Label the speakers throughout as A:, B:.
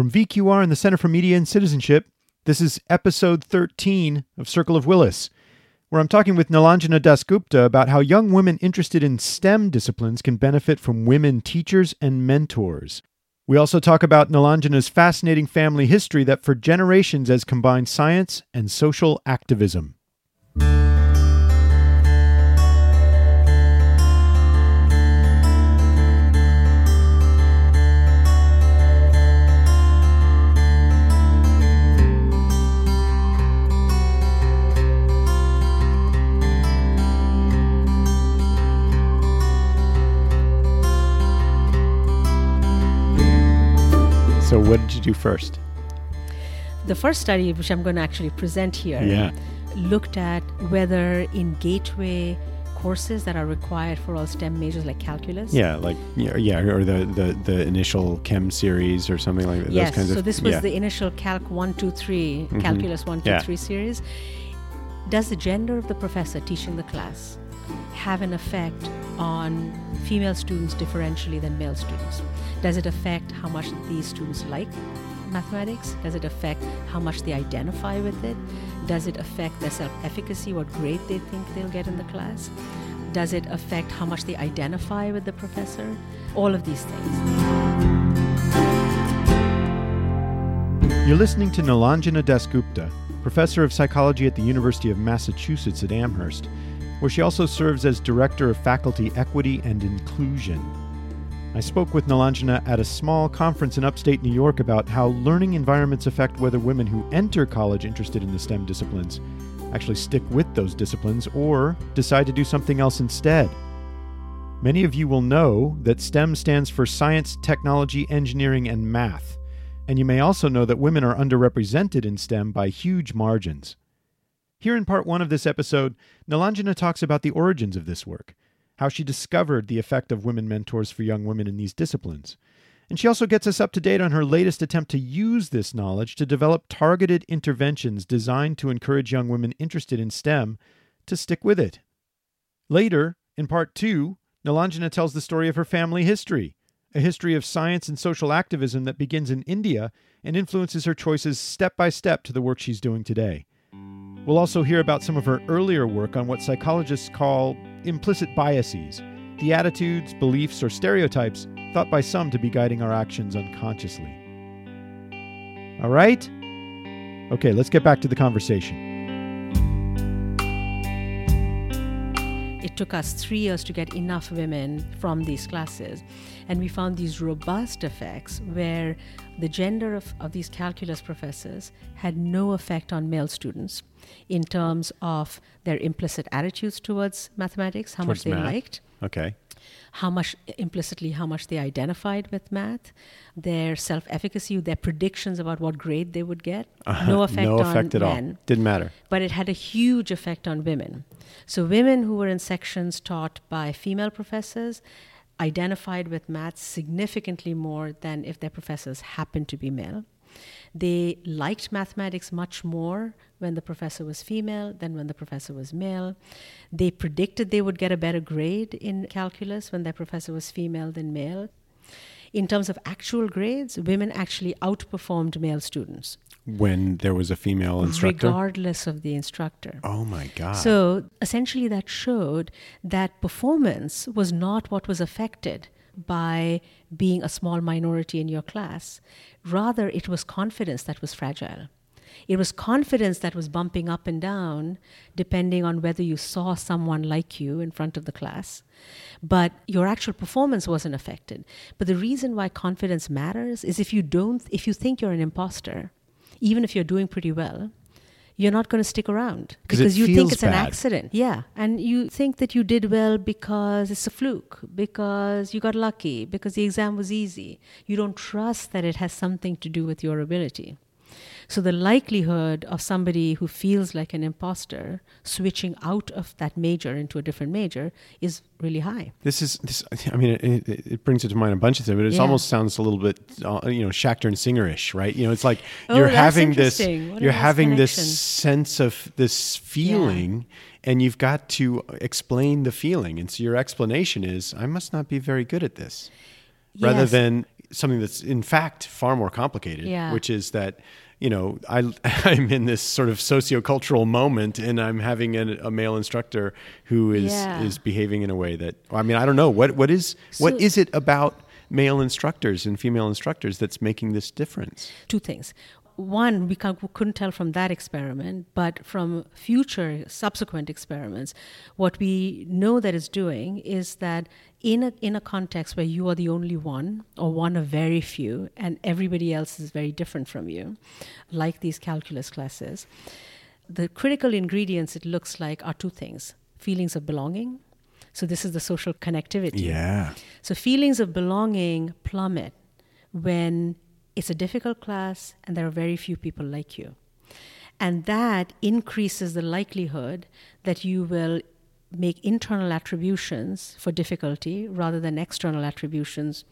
A: From VQR and the Center for Media and Citizenship, this is episode 13 of Circle of Willis, where I'm talking with Nilanjana Dasgupta about how young women interested in STEM disciplines can benefit from women teachers and mentors. We also talk about Nilanjana's fascinating family history that for generations has combined science and social activism. So, what did you do first?
B: The first study, which I'm going to actually present here,
A: Yeah.
B: looked at whether in gateway courses that are required for all STEM majors like calculus.
A: Yeah, like yeah, yeah, or the, the the initial chem series or something like that.
B: Yes, so
A: of,
B: this was
A: yeah.
B: the initial Calc 1, 2, 3, mm-hmm. Calculus 1, 2,
A: Yeah.
B: 3 series. Does the gender of the professor teaching the class have an effect on female students differentially than male students? Does it affect how much these students like mathematics? Does it affect how much they identify with it? Does it affect their self efficacy, what grade they think they'll get in the class? Does it affect how much they identify with the professor? All of these things.
A: You're listening to Nilanjana Dasgupta, professor of psychology at the University of Massachusetts at Amherst, where she also serves as director of faculty equity and inclusion. I spoke with Nilanjana at a small conference in upstate New York about how learning environments affect whether women who enter college interested in the STEM disciplines actually stick with those disciplines or decide to do something else instead. Many of you will know that STEM stands for science, technology, engineering, and math. And you may also know that women are underrepresented in STEM by huge margins. Here in part one of this episode, Nilanjana talks about the origins of this work, how she discovered the effect of women mentors for young women in these disciplines. And she also gets us up to date on her latest attempt to use this knowledge to develop targeted interventions designed to encourage young women interested in STEM to stick with it. Later, in part two, Nilanjana tells the story of her family history, a history of science and social activism that begins in India and influences her choices step by step to the work she's doing today. We'll also hear about some of her earlier work on what psychologists call implicit biases, the attitudes, beliefs, or stereotypes thought by some to be guiding our actions unconsciously. All right? Okay, let's get back to the conversation.
B: Took us three years to get enough women from these classes. And we found these robust effects where the gender of, of these calculus professors had no effect on male students in terms of their implicit attitudes towards mathematics, how
A: Towards
B: much they
A: math.
B: liked,
A: Okay.
B: How much implicitly how much they identified with math, their self-efficacy, their predictions about what grade they would get. No effect
A: Uh-huh. no
B: on
A: effect at all.
B: men
A: Didn't matter.
B: but it had a huge effect on women. So, women who were in sections taught by female professors identified with math significantly more than if their professors happened to be male. They liked mathematics much more when the professor was female than when the professor was male. They predicted they would get a better grade in calculus when their professor was female than male. In terms of actual grades, women actually outperformed male students,
A: When there was a female instructor.
B: regardless of the instructor.
A: oh my God.
B: So essentially, that showed that performance was not what was affected by being a small minority in your class. Rather, it was confidence that was fragile. It was confidence that was bumping up and down depending on whether you saw someone like you in front of the class. But your actual performance wasn't affected. But the reason why confidence matters is if you don't, if you think you're an imposter, even if you're doing pretty well, you're not going to stick around
A: 'Cause
B: because you think it's an accident. Yeah. And you think that you did well because it's a fluke, because you got lucky, because the exam was easy. You don't trust that it has something to do with your ability. So the likelihood of somebody who feels like an imposter switching out of that major into a different major is really high.
A: This is this. I mean, it, it, it brings to mind a bunch of things, but it
B: Yeah.
A: almost sounds a little bit, uh, you know, Schachter and Singerish, right? You know, it's like
B: Oh,
A: you're having this.
B: What
A: you're having this sense of this feeling, and you've got to explain the feeling, and so your explanation is, I must not be very good at this, rather than
C: something that's in fact far more complicated,
B: Yeah.
C: which is that you know I I'm in this sort of sociocultural moment, and I'm having a, a male instructor who is
B: Yeah.
C: is behaving in a way that I mean I don't know what what is what
B: So-
C: is it about male instructors and female instructors that's making this difference?
B: two things. One, we, can't, we couldn't tell from that experiment, but from future subsequent experiments, what we know that it's doing is that in a, in a context where you are the only one or one of very few and everybody else is very different from you, like these calculus classes, the critical ingredients it looks like are two things feelings of belonging. So, this is the social connectivity.
C: Yeah.
B: So feelings of belonging plummet when it's a difficult class and there are very few people like you. And that increases the likelihood that you will make internal attributions for difficulty rather than external attributions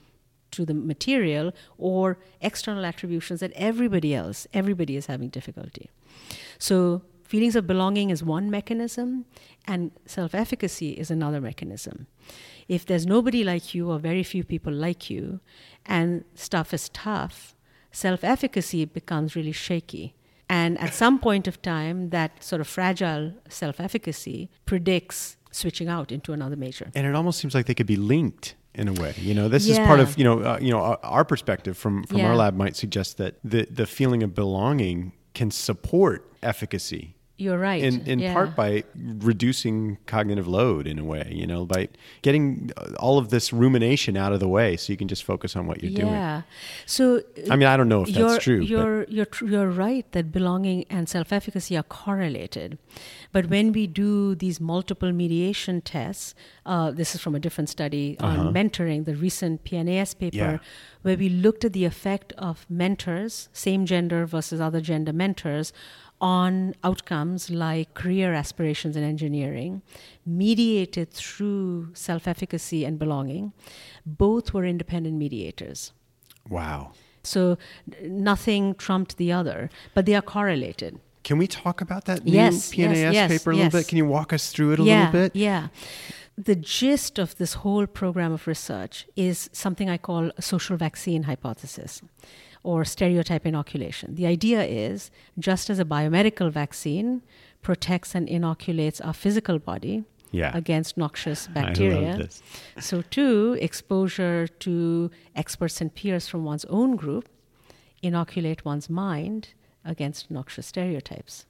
B: to the material or external attributions that everybody else, everybody is having difficulty. So, feelings of belonging is one mechanism, and self efficacy is another mechanism. If there's nobody like you or very few people like you, and stuff is tough, self efficacy becomes really shaky. And at some point of time, that sort of fragile self efficacy predicts switching out into another major.
C: and it almost seems like they could be linked in a way you know this is part of you know uh, you know our, our perspective from from our lab might suggest that the the feeling of belonging can support efficacy
B: You're right.
C: in in
B: yeah.
C: part by reducing cognitive load in a way you know by getting all of this rumination out of the way so you can just focus on what you're doing
B: yeah. So
C: i mean i don't know if that's true
B: You're, you're, tr- you're right that belonging and self efficacy are correlated. But when we do these multiple mediation tests, uh, this is from a different study on mentoring, the recent PNAS paper,
C: Uh-huh. Yeah.
B: where we looked at the effect of mentors, same gender versus other gender mentors, on outcomes like career aspirations in engineering, mediated through self efficacy and belonging. Both were independent mediators.
C: wow
B: So nothing trumped the other, but they are correlated.
C: can we talk about that new
B: Yes,
C: pnas
B: yes, yes,
C: paper a little bit can you walk us through it a
B: yeah,
C: little bit
B: Yeah. The gist of this whole program of research is something I call a social vaccine hypothesis or stereotype inoculation. The idea is just as a biomedical vaccine protects and inoculates our physical body
C: Yeah.
B: against noxious bacteria. So, too, exposure to experts and peers from one's own group inoculate one's mind against noxious stereotypes.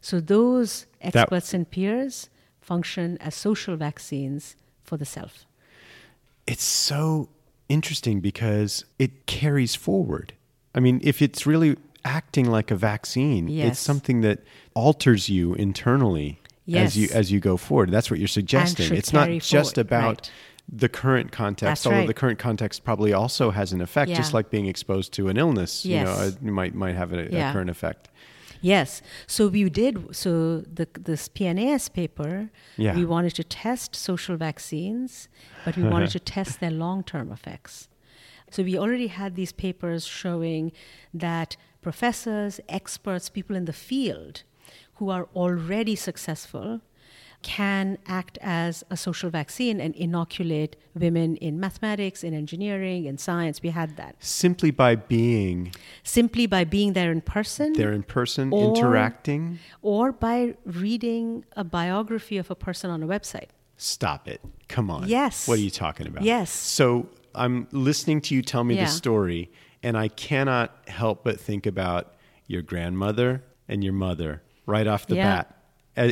B: So, those experts and peers function as social vaccines for the self.
C: it's so interesting because it carries forward. I mean, if it's really acting like a vaccine,
B: Yes.
C: it's something that alters you internally as you as you go forward. That's what you're suggesting. It's not just
B: forward,
C: about
B: right.
C: the current context,
B: That's
C: although
B: right.
C: the current context probably also has an effect, just like being exposed to an illness. You know,
B: Yes.
C: uh, might might have a, a
B: Yeah.
C: current effect.
B: Yes. So we did. So the this PNAS paper,
C: Yeah.
B: we wanted to test social vaccines, but we wanted to test their long-term effects. So we already had these papers showing that professors, experts, people in the field who are already successful can act as a social vaccine and inoculate women in mathematics, in engineering, in science. We had that
C: Simply by being
B: simply by being there in person
C: there in person,
B: Or-
C: interacting.
B: or by reading a biography of a person on a website.
C: Stop it. Come on.
B: Yes.
C: What are you talking about?
B: Yes.
C: So I'm listening to you tell me
B: Yeah.
C: the story, and I cannot help but think about your grandmother and your mother right off the
B: Yeah.
C: bat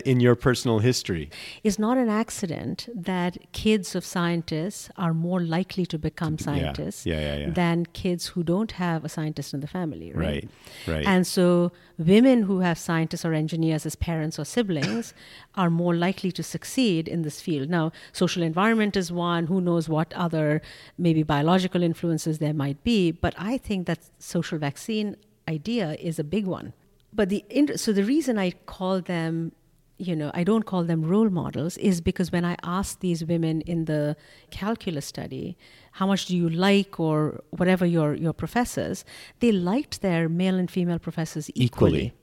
C: in your personal history.
B: It's not an accident that kids of scientists are more likely to become scientists
C: Yeah, yeah, yeah.
B: than kids who don't have a scientist in the family, right?
C: Right, right.
B: And so women who have scientists or engineers as parents or siblings are more likely to succeed in this field. Now, social environment is one, who knows what other maybe biological influences there might be, but I think that social vaccine idea is a big one. But the so the reason I call them you know, I don't call them role models is because when I asked these women in the calculus study, how much do you like or whatever your, your professors, they liked their male and female professors
C: Equally.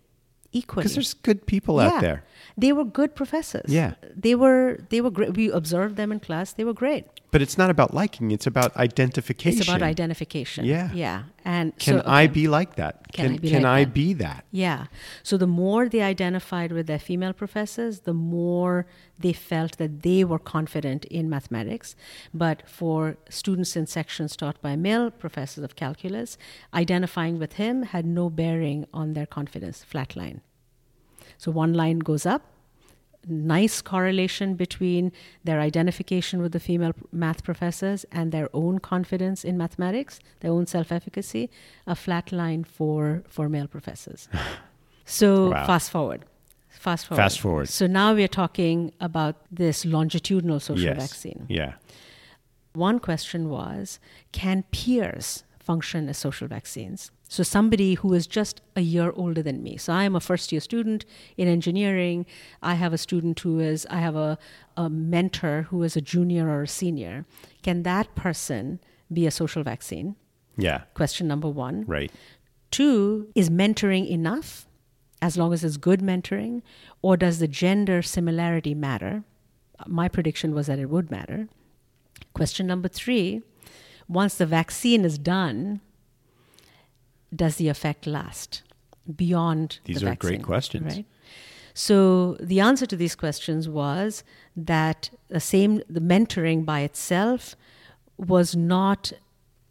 B: equally.
C: Because there's good people out there.
B: They were good professors.
C: Yeah.
B: They were they were great. We observed them in class. They were great.
A: But it's not about liking, it's about identification.
B: It's about identification.
A: Yeah.
B: Yeah. And
A: Can
B: so,
A: I be like that?
B: Can I be
A: can
B: like
A: I
B: that?
A: be that?
B: Yeah. So the more they identified with their female professors, the more they felt that they were confident in mathematics. But for students in sections taught by male professors of calculus, identifying with him had no bearing on their confidence, flat line. So one line goes up, nice correlation between their identification with the female math professors and their own confidence in mathematics, their own self-efficacy, a flat line for for male professors. so
A: Wow.
B: fast forward. Fast forward.
A: Fast forward.
B: So now we're talking about this longitudinal social
A: yes.
B: vaccine.
A: Yeah.
B: One question was can peers function as social vaccines? So, somebody who is just a year older than me. So, I am a first year student in engineering. I have a student who is, I have a, a mentor who is a junior or a senior. Can that person be a social vaccine?
A: Yeah.
B: Question number one.
A: Right.
B: Two, is mentoring enough as long as it's good mentoring? Or does the gender similarity matter? My prediction was that it would matter. Question number three once the vaccine is done, does the effect last beyond
A: These
B: the
A: are great questions.
B: Right? So the answer to these questions was that the same the mentoring by itself was not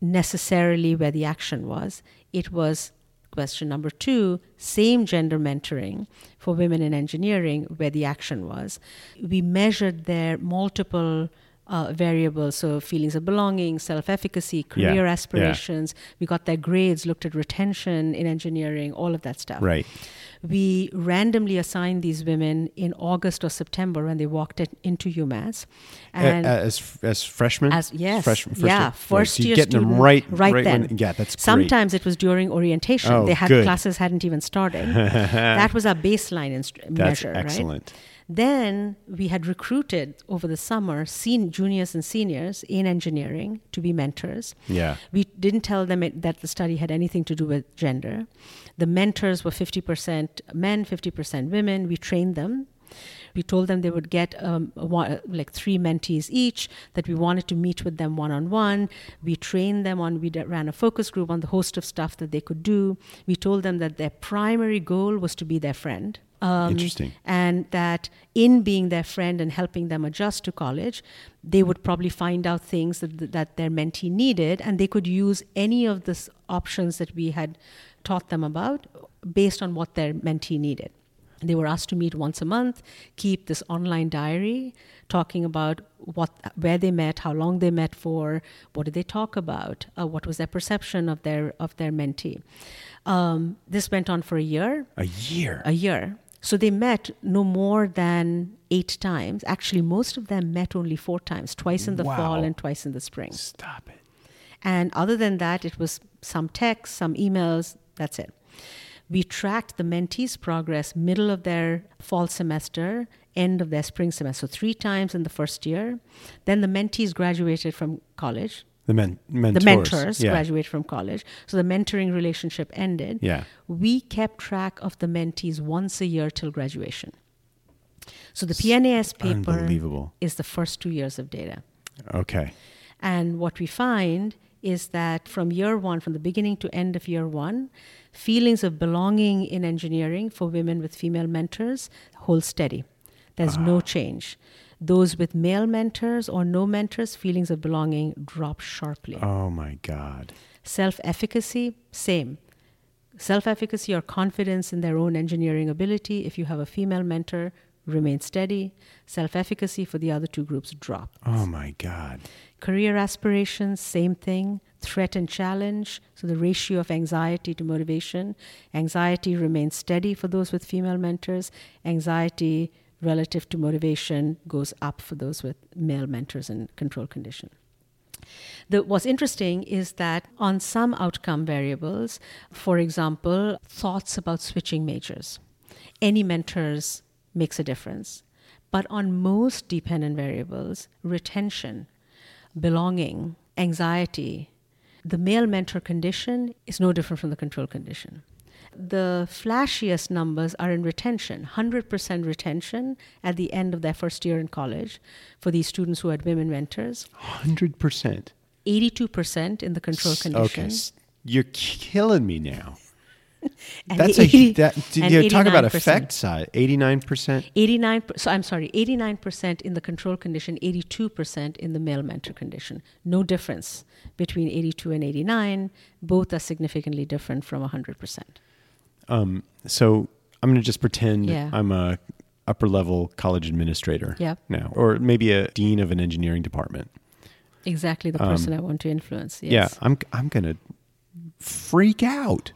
B: necessarily where the action was. It was question number two, same gender mentoring for women in engineering where the action was. We measured their multiple uh, variables, so feelings of belonging, self efficacy, career
A: yeah.
B: aspirations. We got their grades, looked at retention in engineering, all of that stuff
A: Right.
B: we randomly assigned these women in August or September when they walked in, into UMass. And
A: as as freshmen.
B: as yes,
A: Fresh- first
B: yeah,
A: year-
B: first
A: so
B: year
A: getting them
B: student,
A: right,
B: right, then.
A: When, yeah, that's great.
B: Sometimes it was during orientation.
A: Oh,
B: they had
A: good.
B: classes hadn't even started. that was our baseline inst-
A: That's
B: measure,
A: excellent.
B: right? Then we had recruited over the summer sen- juniors and seniors in engineering to be mentors.
A: Yeah.
B: We didn't tell them it, that the study had anything to do with gender. The mentors were 50% men, 50% women. We trained them. We told them they would get um, one, like three mentees each, that we wanted to meet with them one on one. We trained them on, we ran a focus group on the host of stuff that they could do. We told them that their primary goal was to be their friend. Um,
A: Interesting.
B: and that in being their friend and helping them adjust to college, they would probably find out things that, that their mentee needed, and they could use any of the options that we had taught them about based on what their mentee needed. They were asked to meet once a month, keep this online diary, talking about what, where they met, how long they met for, what did they talk about, uh, what was their perception of their of their mentee. Um, this went on for a year
A: A year.
B: a year. So they met no more than eight times. Actually, most of them met only four times twice in the
A: Wow.
B: fall and twice in the spring.
A: Stop it.
B: And other than that, it was some texts, some emails, that's it. We tracked the mentees' progress middle of their fall semester, end of their spring semester. So three times in the first year. Then the mentees graduated from college.
A: The men, mentors.
B: The mentors
A: yeah.
B: graduated from college. So the mentoring relationship ended
A: Yeah.
B: we kept track of the mentees once a year till graduation. So the PNAS paper
A: Unbelievable.
B: is the first two years of data.
A: Okay.
B: And what we find is that from year one, from the beginning to end of year one, feelings of belonging in engineering for women with female mentors hold steady. There's no ah. change. Those with male mentors or no mentors, feelings of belonging drop sharply.
A: Oh my God.
B: Self efficacy, same. Self efficacy or confidence in their own engineering ability, if you have a female mentor, remains steady. Self efficacy for the other two groups drop.
A: Oh my God.
B: Career aspirations, same thing. Threat and challenge, so the ratio of anxiety to motivation. Anxiety remains steady for those with female mentors. Anxiety relative to motivation goes up for those with male mentors in control condition. The, what's interesting is that on some outcome variables, for example, thoughts about switching majors, any mentors makes a difference. But on most dependent variables, retention, belonging, anxiety, the male mentor condition is no different from the control condition. The flashiest numbers are in retention 100% retention at the end of their first year in college for these students who had women mentors,
A: 100%.
B: 82% in the control condition.
A: Okay. You're killing me now. That's
B: 80
A: a that, you talk about effect size. 89%.
B: 89 so i'm sorry 89% in the control condition 82% in the male mentor condition no difference between 82 and 89 both are significantly different from 100%
A: Um, so I'm going to just pretend
B: Yeah.
A: I'm a upper level college administrator
B: Yep.
A: now, or maybe a dean of an engineering department.
B: exactly the
A: Um,
B: person i want to influence yes.
A: Yeah, I'm I'm going to freak out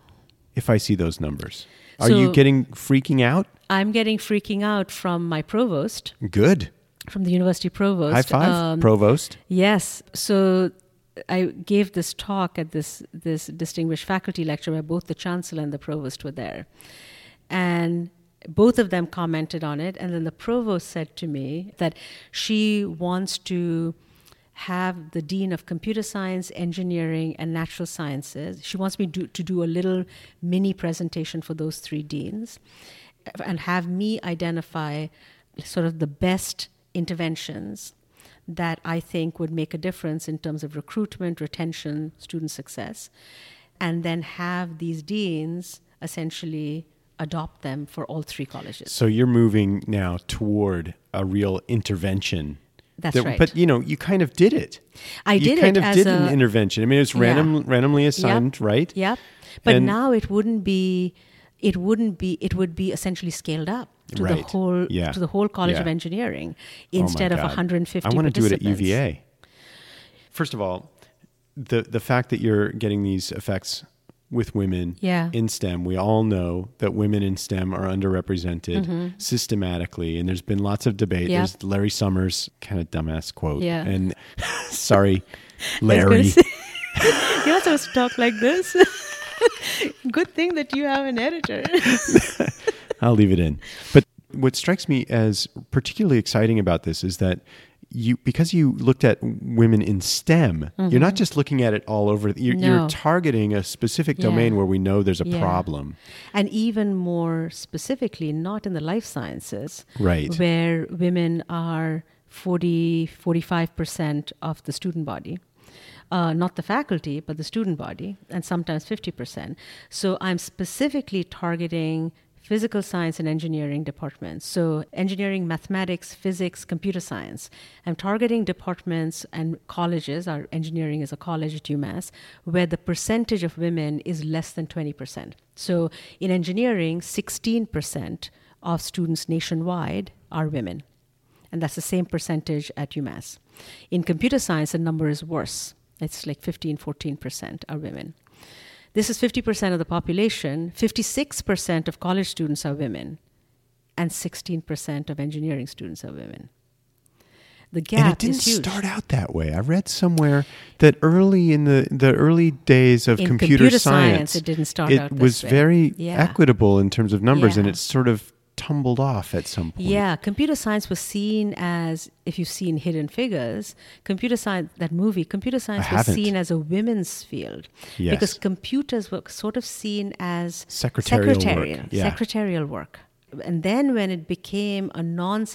A: if I see those numbers. Are you getting freaking out?
B: i'm getting freaking out from my provost
A: Good.
B: from the university provost
A: High five,
B: Um,
A: provost.
B: Yes. So I gave this talk at this this distinguished faculty lecture where both the chancellor and the provost were there, and both of them commented on it. And then the provost said to me that she wants to have the dean of computer science, engineering, and natural sciences. She wants me do, to do a little mini presentation for those three deans and have me identify sort of the best interventions that I think would make a difference in terms of recruitment, retention, student success, and then have these deans essentially adopt them for all three colleges.
A: So you're moving now toward a real intervention.
B: That's
A: that-
B: right.
A: But you know, you kind of did it.
B: I did it.
A: you
B: did
A: kind
B: it
A: of did
B: a,
A: an intervention. I mean, it was
B: Yeah.
A: random, randomly assigned, right?
B: Yep. But
A: And-
B: now it wouldn't be it wouldn't be it would be essentially scaled up to the whole
A: Yeah.
B: to the whole College of
A: Yeah.
B: Engineering
A: Oh
B: instead of
A: God.
B: 150
A: I want to do it at. UVA. First of all, the the fact that you're getting these effects with women
B: Yeah.
A: in STEM, we all know that women in STEM are underrepresented systematically, and there's been lots of debate.
B: Mm-hmm. Yeah.
A: There's Larry Summers kind of dumbass quote,
B: Yeah.
A: and sorry,
B: I was gonna
A: Larry.
B: say- You're not supposed to talk like this. Good thing that you have an editor.
A: I'll leave it in. But what strikes me as particularly exciting about this is that you because you looked at women in STEM, you're not just looking at it all over. You're, you're
B: Mm-hmm.
A: Targeting a specific
B: Yeah.
A: domain where we know there's a
B: Yeah.
A: problem.
B: and even more specifically, not in the life sciences,
A: Right.
B: where women are 40, 45% of the student body. Uh, not the faculty, but the student body, and sometimes 50%. So I'm specifically targeting physical science and engineering departments. So, engineering, mathematics, physics, computer science. I'm targeting departments and colleges, our engineering is a college at UMass, where the percentage of women is less than 20%. So, in engineering, 16% of students nationwide are women. And that's the same percentage at UMass. In computer science, the number is worse. It's like 15, 14% are women. This is 50% of the population. 56% of college students are women, and 16% of engineering students are women. The gap
A: and it didn't start out that way. I read somewhere that early in the, the early days of
B: In
A: computer,
B: computer science, it didn't start
A: it was
B: way.
A: very
B: Yeah.
A: equitable in terms of numbers, and
B: Yeah.
A: it sort of tumbled off at some point.
B: Yeah, computer science was seen as, if you've seen Hidden Figures, computer science, that movie, computer science was
A: haven't.
B: seen as a women's field.
A: Yes.
B: Because computers were sort of seen as
A: Secretarial work,
B: secretarial,
A: yeah.
B: secretarial work. And then when it became a non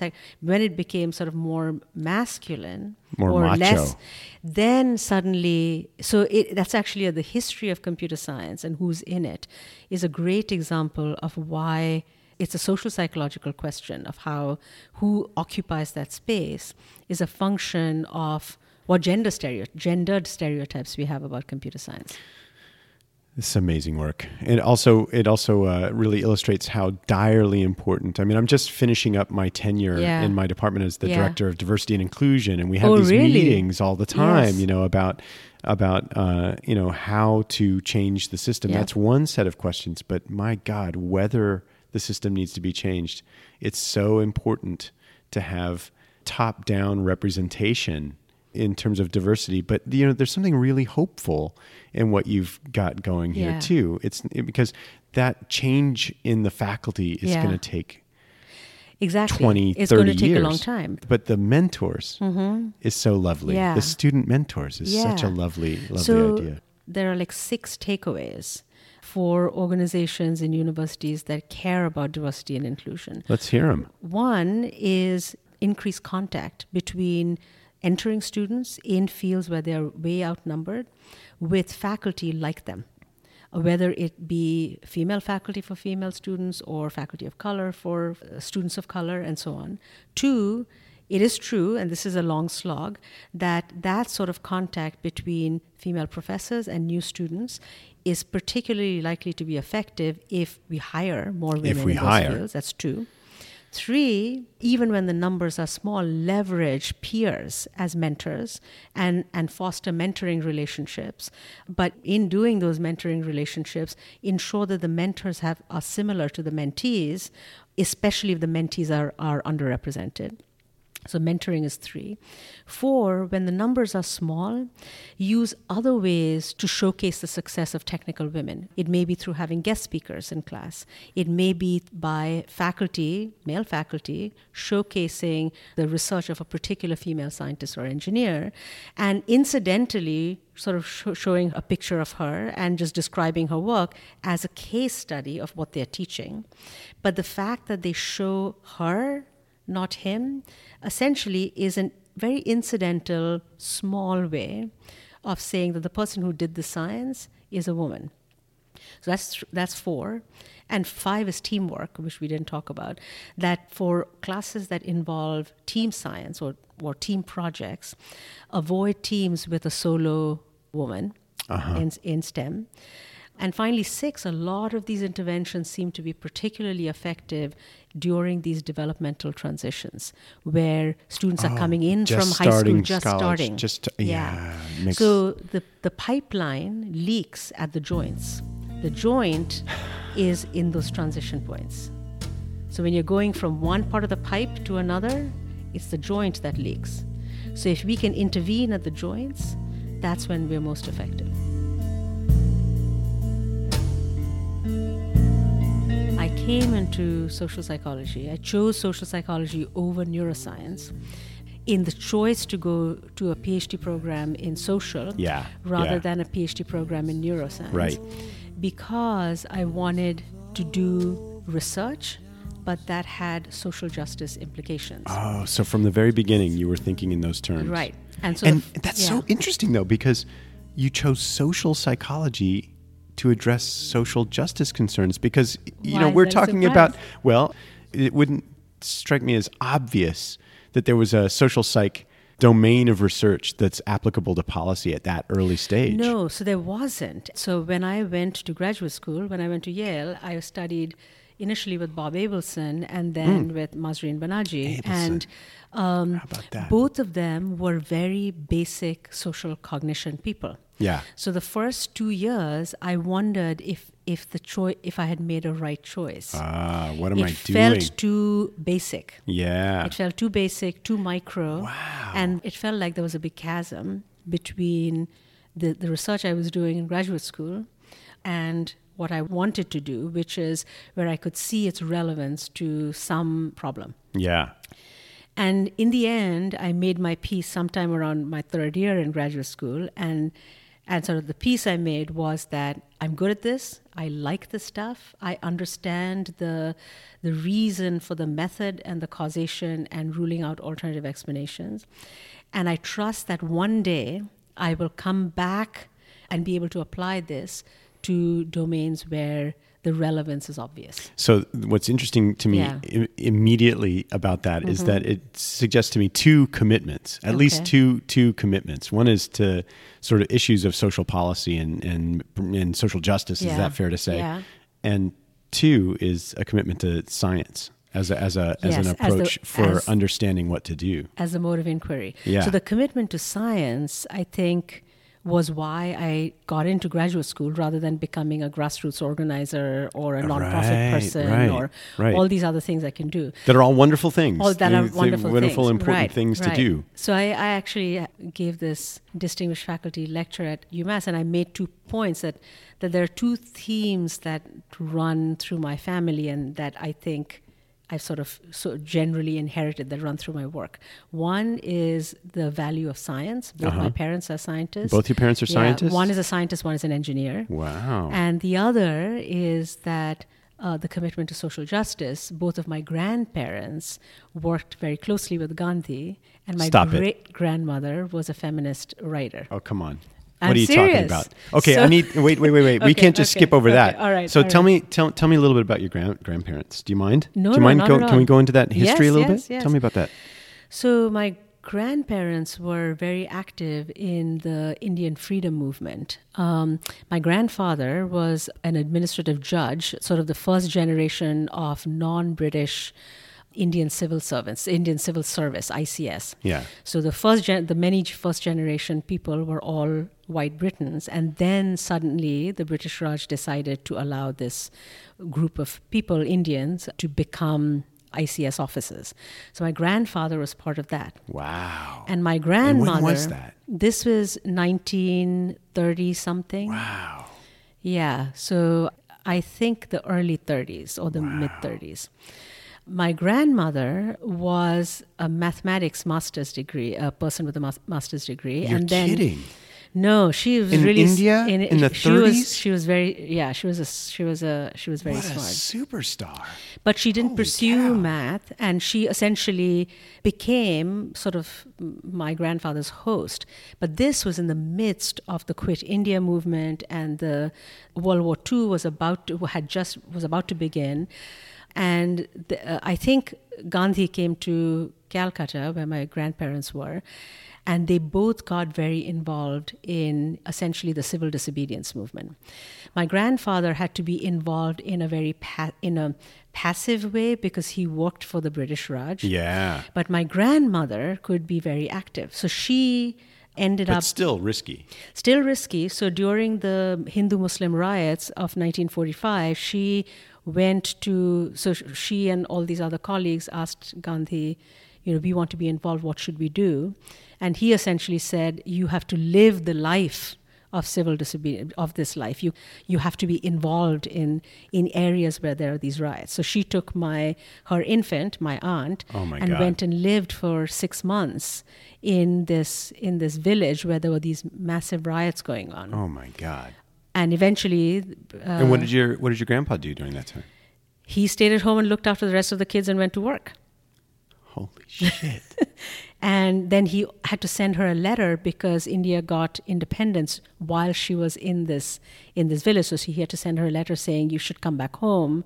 B: when it became sort of more masculine
A: More
B: or
A: macho.
B: less, then suddenly, so it, that's actually uh, the history of computer science and who's in it is a great example of why it's a social psychological question of how who occupies that space is a function of what gender stereo, gendered stereotypes we have about computer science.
A: This is amazing work. And also, it also uh, really illustrates how direly important. I mean, I'm just finishing up my tenure
B: Yeah.
A: in my department as the
B: Yeah.
A: director of diversity and inclusion, and we have
B: Oh,
A: these
B: really?
A: meetings all the time.
B: Yes.
A: You know about about uh, you know how to change the system.
B: Yeah.
A: That's one set of questions. But my God, whether the system needs to be changed, it's so important to have top down representation in terms of diversity. But you know, there's something really hopeful in what you've got going here
B: Yeah.
A: too. It's it- because that change in the faculty is
B: Yeah.
A: going to take
B: Exactly.
A: 20,
B: it's
A: 30
B: going to take
A: years.
B: a long time.
A: But the mentors mm-hmm. is so lovely.
B: Yeah.
A: The student mentors is such a lovely, lovely
B: so
A: idea.
B: there are like six takeaways for organizations and universities that care about diversity and inclusion.
A: Let's hear them.
B: One is increased contact between entering students in fields where they're way outnumbered with faculty like them whether it be female faculty for female students or faculty of color for uh, students of color and so on. Two, it is true, and this is a long slog, that that sort of contact between female professors and new students is particularly likely to be effective if we hire more women
A: if we
B: in those
A: hire.
B: fields. That's two. Three, even when the numbers are small, leverage peers as mentors and, and foster mentoring relationships. But in doing those mentoring relationships, ensure that the mentors have are similar to the mentees, especially if the mentees are, are underrepresented. So mentoring is three. Four, when the numbers are small, use other ways to showcase the success of technical women. It may be through having guest speakers in class. It may be by faculty, male faculty, showcasing the research of a particular female scientist or engineer, and incidentally sort of sh- showing a picture of her and just describing her work as a case study of what they're teaching. But the fact that they show her not him, essentially is a very incidental, small way of saying that the person who did the science is a woman. So that's that's four, and five is teamwork, which we didn't talk about. That for classes that involve team science or or team projects, avoid teams with a solo woman uh-huh. in in STEM. And finally, six, a lot of these interventions seem to be particularly effective during these developmental transitions where students oh, are coming in from high school just
A: college,
B: starting.
A: Just, yeah.
B: yeah. So the, the pipeline leaks at the joints. The joint is in those transition points. So when you're going from one part of the pipe to another, it's the joint that leaks. So if we can intervene at the joints, that's when we're most effective. Came into social psychology. I chose social psychology over neuroscience in the choice to go to a PhD program in social
A: yeah,
B: rather
A: yeah.
B: than a PhD program in neuroscience.
A: Right.
B: Because I wanted to do research, but that had social justice implications.
A: Oh, so from the very beginning you were thinking in those terms.
B: Right. And so
A: And
B: the,
A: that's
B: yeah.
A: so interesting though because you chose social psychology to address social justice concerns because you
B: Why
A: know we're talking about well it wouldn't strike me as obvious that there was a social psych domain of research that's applicable to policy at that early stage
B: No, so there wasn't. So when I went to graduate school, when I went to Yale, I studied initially with Bob Abelson and then with Mahzarin Banaji.
A: Abelson.
B: And um,
A: How about that?
B: both of them were very basic social cognition people.
A: Yeah
B: So the first two years, I wondered if if the choice if I had made a right choice.
A: ah what am
B: it
A: i doing?
B: It felt too basic.
A: yeah
B: It felt too basic, too micro.
A: Wow.
B: And it felt like there was a big chasm between the, the research I was doing in graduate school and what I wanted to do, which is where I could see its relevance to some problem.
A: yeah
B: And in the end, I made my piece sometime around my third year in graduate school. And, and sort of the piece I made was that I'm good at this. I like this stuff. I understand the, the reason for the method and the causation and ruling out alternative explanations. And I trust that one day I will come back and be able to apply this to domains where the relevance is obvious.
A: So what's interesting to me
B: Yeah. Mm-hmm.
A: I- immediately about that is that it suggests to me two commitments, at least two two commitments. One is to sort of issues of social policy and and, and social justice. Is that fair to say?
B: Yeah.
A: And two is a commitment to science as a, as a as
B: Yes,
A: an
B: as the-
A: approach for
B: as-
A: understanding what to do.
B: as a mode of inquiry.
A: Yeah.
B: So the commitment to science, I think, was why I got into graduate school rather than becoming a grassroots organizer or a nonprofit
A: Right,
B: person
A: right,
B: or
A: right.
B: all these other things I can do.
A: That are all wonderful things.
B: All that are wonderful,
A: wonderful,
B: things.
A: important things to do.
B: So I, I actually gave this distinguished faculty lecture at UMass, and I made two points that that there are two themes that run through my family, and that I think I've sort of so generally inherited that run through my work. One is the value of science. Both my parents are scientists.
A: Uh-huh. Both your parents are
B: Yeah,
A: scientists?
B: One is a scientist, one is an engineer.
A: Wow.
B: And the other is that uh, the commitment to social justice. Both of my grandparents worked very closely with Gandhi, and my
A: Stop it.
B: great grandmother was a feminist writer.
A: Oh, come on.
B: I'm
A: what are you talking about? Okay,
B: So-
A: I need wait, wait, wait, wait. we can't just
B: okay,
A: skip over
B: okay,
A: that.
B: all right,
A: So
B: all
A: tell
B: right.
A: me, tell, tell me a little bit about your grand, grandparents. Do you mind?
B: No,
A: Do you
B: no,
A: mind?
B: not
A: go,
B: at
A: Can we go into that history
B: Yes,
A: a little
B: yes,
A: bit?
B: yes.
A: Tell me about that.
B: So my grandparents were very active in the Indian freedom movement. Um, my grandfather was an administrative judge, sort of the first generation of non-British Indian civil servants, Indian Civil Service (ICS).
A: Yeah.
B: So the first, gen- the many first generation people were all white Britons, and then suddenly the British Raj decided to allow this group of people, Indians, to become ICS officers. So my grandfather was part of that.
A: Wow.
B: And my grandmother.
A: when
B: grandmother.
A: was that?
B: This was 1930 something.
A: Wow.
B: Yeah. So I think the early 30s or the mid 30s. My grandmother was a mathematics master's degree, a person with a mas- master's degree.
A: You're
B: and then,
A: kidding.
B: No, she was
A: In
B: really
A: India? In the
B: she
A: 30s?
B: Was, she was very yeah. She was a she was a she was very
A: What a
B: smart.
A: superstar.
B: But she didn't
A: Holy
B: pursue
A: cow.
B: math, and she essentially became sort of my grandfather's host. But this was in the midst of the Quit India movement, and the World War II was about to had just was about to begin, and the, uh, I think Gandhi came to Calcutta, where my grandparents were. And they both got very involved in essentially the civil disobedience movement. My grandfather had to be involved in a very pa- in a passive way because he worked for the British Raj.
A: Yeah.
B: But my grandmother could be very active. So she ended
A: But
B: up
A: still risky.
B: still risky. So during the Hindu Muslim riots of 1945, she went to, so she and all these other colleagues asked Gandhi, you know, we want to be involved, what should we do? And he essentially said, you have to live the life of civil disobedience of this life you you have to be involved in in areas where there are these riots so she took my her infant my aunt
A: Oh my
B: and
A: God.
B: went and lived for 6 months in this in this village where there were these massive riots going on
A: Oh my God.
B: and eventually uh,
A: and what did your what did your grandpa do during that time?
B: he stayed at home and looked after the rest of the kids and went to work
A: Holy shit.
B: and then he had to send her a letter because India got independence while she was in this in this village. So he had to send her a letter saying, "You should come back home.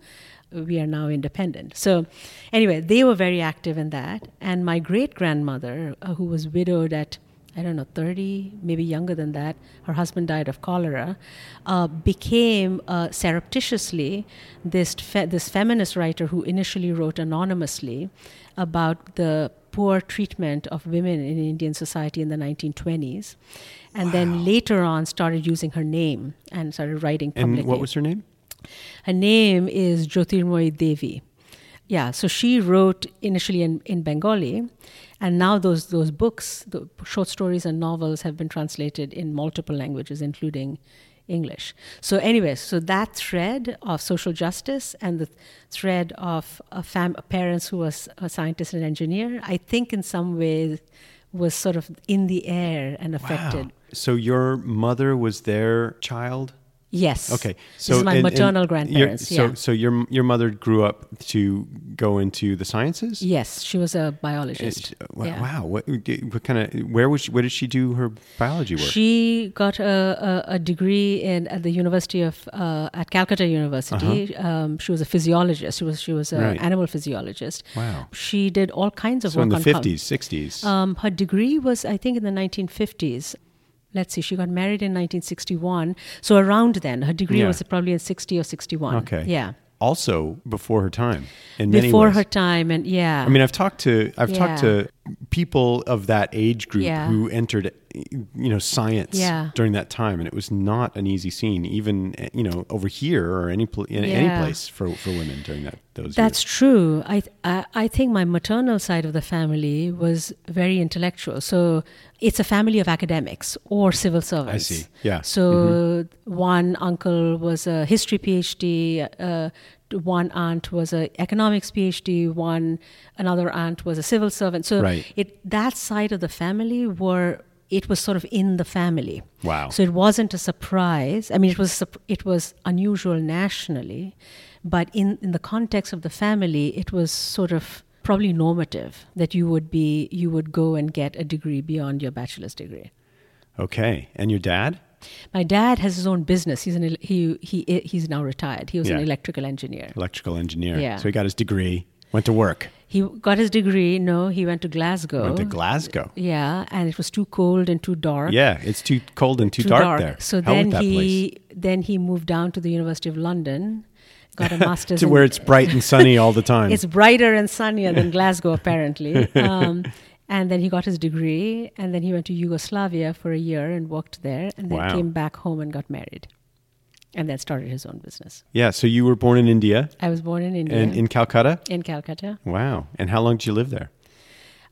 B: We are now independent." So, anyway, they were very active in that. And my great grandmother, uh, who was widowed at I don't know, 30, maybe younger than that. Her husband died of cholera. Uh, became uh, surreptitiously this fe- this feminist writer who initially wrote anonymously about the poor treatment of women in Indian society in the 1920s, and then later on started using her name and started writing publicly.
A: and what was her name?
B: Her name is Jyotirmoyee Devi. Yeah, so she wrote initially in, in Bengali, and now those those books, the short stories and novels, have been translated in multiple languages, including English. So, anyway, so that thread of social justice and the thread of a fam- parents who was a scientist and engineer, I think in some ways was sort of in the air and affected.
A: Wow. So your mother was their child?
B: Yes.
A: Okay, so
B: this is my
A: and- and
B: maternal
A: your-
B: grandparents.
A: So,
B: yeah.
A: so your your mother grew up to go into the sciences.
B: Yes, she was a
A: Uh,
B: biologist.
A: wow,
B: Yeah.
A: wow. What, what kind of? Where was? She, where did she do her biology work?
B: She got a, a, a degree in at the University of uh, at Calcutta University. Um, she was a physiologist. She was she was an
A: Uh-huh. Right.
B: animal physiologist.
A: Wow.
B: She did all kinds of
A: so
B: work
A: in the fifties, sixties.
B: Um, her degree was, I think, in the 1950s. Let's see, she got married in 1961. So around then, her degree
A: Yeah.
B: was probably in 60 or 61.
A: okay.
B: Yeah.
A: Also before her time. In many
B: Before
A: ways.
B: her time, and yeah.
A: I mean, I've talked to I've talked to people of that age group
B: Yeah.
A: who entered, you know, science
B: Yeah.
A: during that time, and it was not an easy scene, even you know, over here or any pl- in any place for, for women during that those years.
B: That's
A: years.
B: true. I, I I think my maternal side of the family was very intellectual. So it's a family of academics or civil servants.
A: I see. Yeah. Mm-hmm.
B: So one uncle was a history PhD. Uh, one aunt was a economics PhD, one another aunt was a civil servant. So
A: Right.
B: it that side of the family were it was sort of in the family.
A: Wow.
B: So it wasn't a surprise. I mean, it was it was unusual nationally, but in in the context of the family, it was sort of probably normative that you would be you would go and get a degree beyond your bachelor's degree.
A: Okay. And your dad?
B: My dad has his own business. He's an he he he's now retired. He was an electrical engineer.
A: Electrical engineer.
B: Yeah.
A: So he got his degree, went to work,
B: He got his degree. No, he went to Glasgow.
A: went to Glasgow.
B: Yeah, and it was too cold and too dark.
A: Yeah, it's too cold and too, dark, there.
B: So
A: Hell
B: then
A: that place.
B: he then he moved down to the University of London, got a master's
A: to where it's bright and sunny all the time.
B: It's brighter and sunnier than Glasgow, apparently. Um, and then he got his degree, and then he went to Yugoslavia for a year and worked there, and then
A: Wow.
B: came back home and got married, and then started his own business.
A: yeah. So you were born in India
B: I was born in India,
A: and in Calcutta.
B: in Calcutta.
A: Wow. And how long did you live there?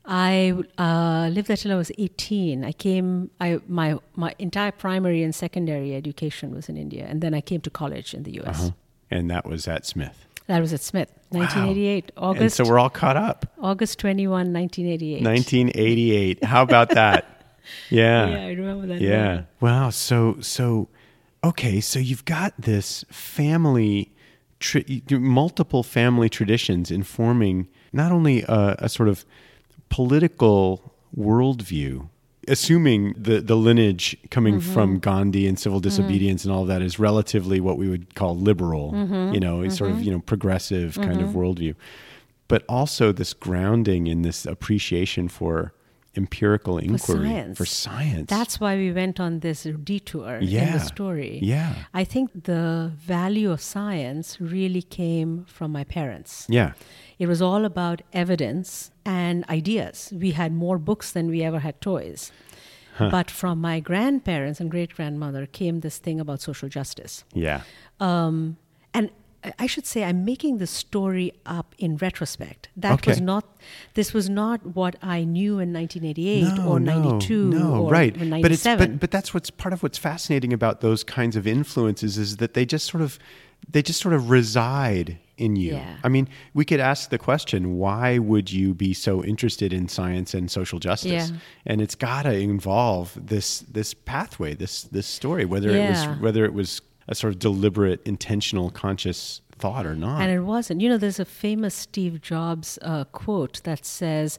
B: I uh, lived there till I was 18. I came, I, my, my entire primary and secondary education was in India, and then I came to college in the US.
A: Uh-huh. And that was at Smith.
B: That was at Smith, 1988,
A: And
B: August,
A: so we're all caught up.
B: August 21, 1988.
A: 1988. How about that? Yeah.
B: Yeah, I remember that.
A: Yeah.
B: now.
A: Wow. So so okay. So you've got this family, tri- multiple family traditions informing not only a, a sort of political worldview. Assuming the, the lineage coming mm-hmm. from Gandhi and civil mm-hmm. disobedience and all of that is relatively what we would call liberal, mm-hmm. you know, it's sort of you know progressive kind of worldview, but also this grounding in this appreciation for empirical inquiry for
B: science.
A: for science.
B: That's why we went on this detour in the story.
A: Yeah.
B: I think the value of science really came from my parents.
A: yeah.
B: It was all about evidence and ideas. We had more books than we ever had toys. But from my grandparents and great grandmother came this thing about social justice.
A: Yeah.
B: Um, and I- should say I'm making the story up in retrospect. That was not. This was not what I knew in 1988
A: No,
B: or
A: no,
B: 92
A: No,
B: or
A: right. But it's but but that's what's part of what's fascinating about those kinds of influences is that they just sort of they just sort of reside in you.
B: Yeah.
A: I mean, we could ask the question, why would you be so interested in science and social justice?
B: Yeah.
A: And it's got to involve this this pathway, this this story, whether it was whether it was a sort of deliberate, intentional, conscious thought or not.
B: And it wasn't. You know, there's a famous Steve Jobs uh, quote that says